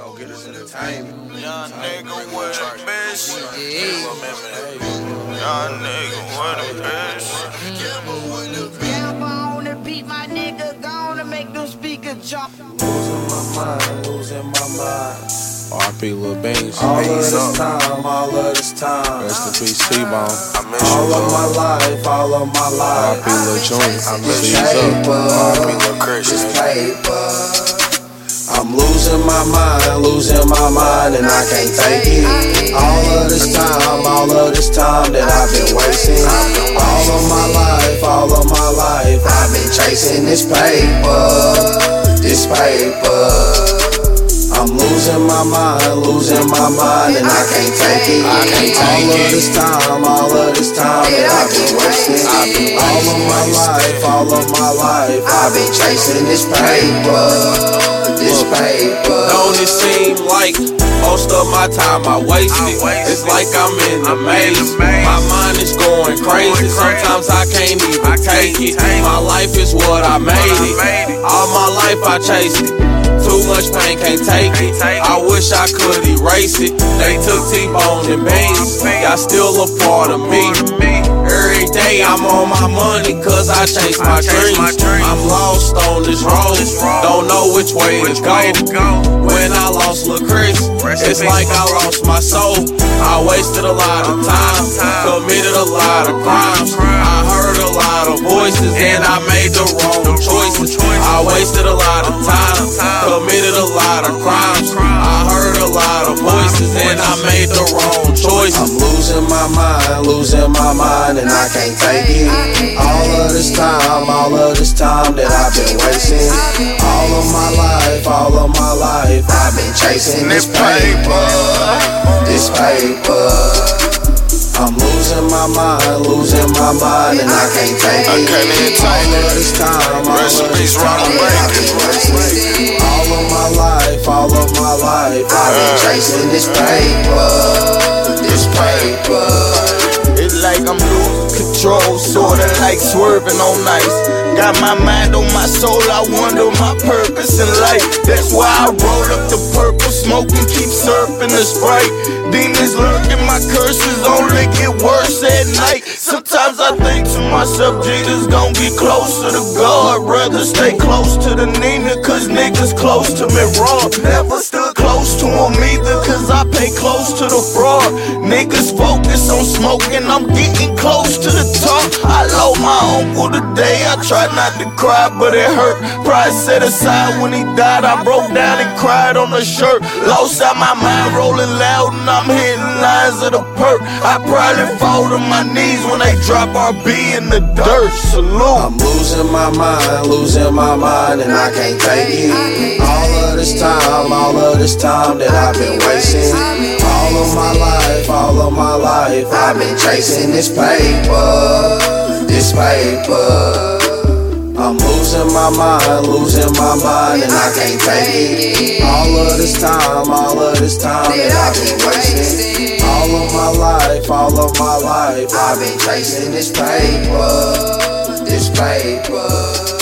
Gogetterz entertainment. Young nigga with a bitch. Young nigga with a bitch. Gamble on the beat, my nigga gonna make them speakers jump. Losing my mind, losing my mind. RP Lil Beans. All of this time, all of this time. Rest in peace, T-Bone. I miss All you, of my life, all of my life. RP Lil Junior. I Seize miss up. RP Lil Chris. I'm losing my mind, losing my mind, and I can't take it. All of this time, all of this time that I've been wasting. All of my life, all of my life, I've been chasing this paper, this paper. I'm losing my mind, losing my mind, and I can't take it. I can't take all of this time, all of this time that I've been wasting. I've been all of my life, all of my life, I've been chasing this paper, paper. Don't it seem like most of my time I wasted? It's like I'm in a maze. My mind is going crazy. Sometimes I can't even take it. My life is what I made it. All my life I chased it. Too much pain, can't take it. I wish I could erase it. They took T-Bone and Beans. Y'all still a part of me. Every day I'm on my money cause I chase my dreams. I'm lost on this road, don't which way to go. When I lost Lil Chris, it's like I lost my soul. I wasted a lot of time, committed a lot of crimes. I heard a lot of voices and I made the wrong choices. I wasted a lot of time, mind, losing my mind, and I can't take it. All of this time, all of this time that I've been wasting. All of my life, all of my life, I've been chasing this paper, this paper. I'm losing my mind, losing my mind, and I can't take it. I can't even take all of this time, all Rest of this time that I've been wasting. All of my life, all of my life, I've been uh. chasing this paper, this paper. Control, sorta like swerving on ice. Got my mind on my soul, I wonder my purpose in life. That's why I roll up the purple smoke and keep surfing the sprite. Demons lurking, my curses only get worse at night. Sometimes I think to myself, Jesus gon' get closer to God. Rather stay close to the Nina, cause niggas close to me wrong. Never stood close to him close to the fraud. Niggas focus on smoking, I'm getting close to the top. I lost my uncle today, I tried not to cry, but it hurt. Pride set aside when he died, I broke down and cried on the shirt. Lost out my mind, rolling loud, and I'm hitting lines of the perk. I probably fall to my knees when they drop RB in the dirt. Salute. I'm losing my mind, losing my mind, and I can't take it. All of this time, all of this time that I've been wasting. All of my life, all of my life, I've been chasing this paper, this paper. I'm losing my mind, losing my mind, and I can't take it. All of this time, all of this time that I've been wasting. All of my life, all of my life, I've been chasing this paper, this paper.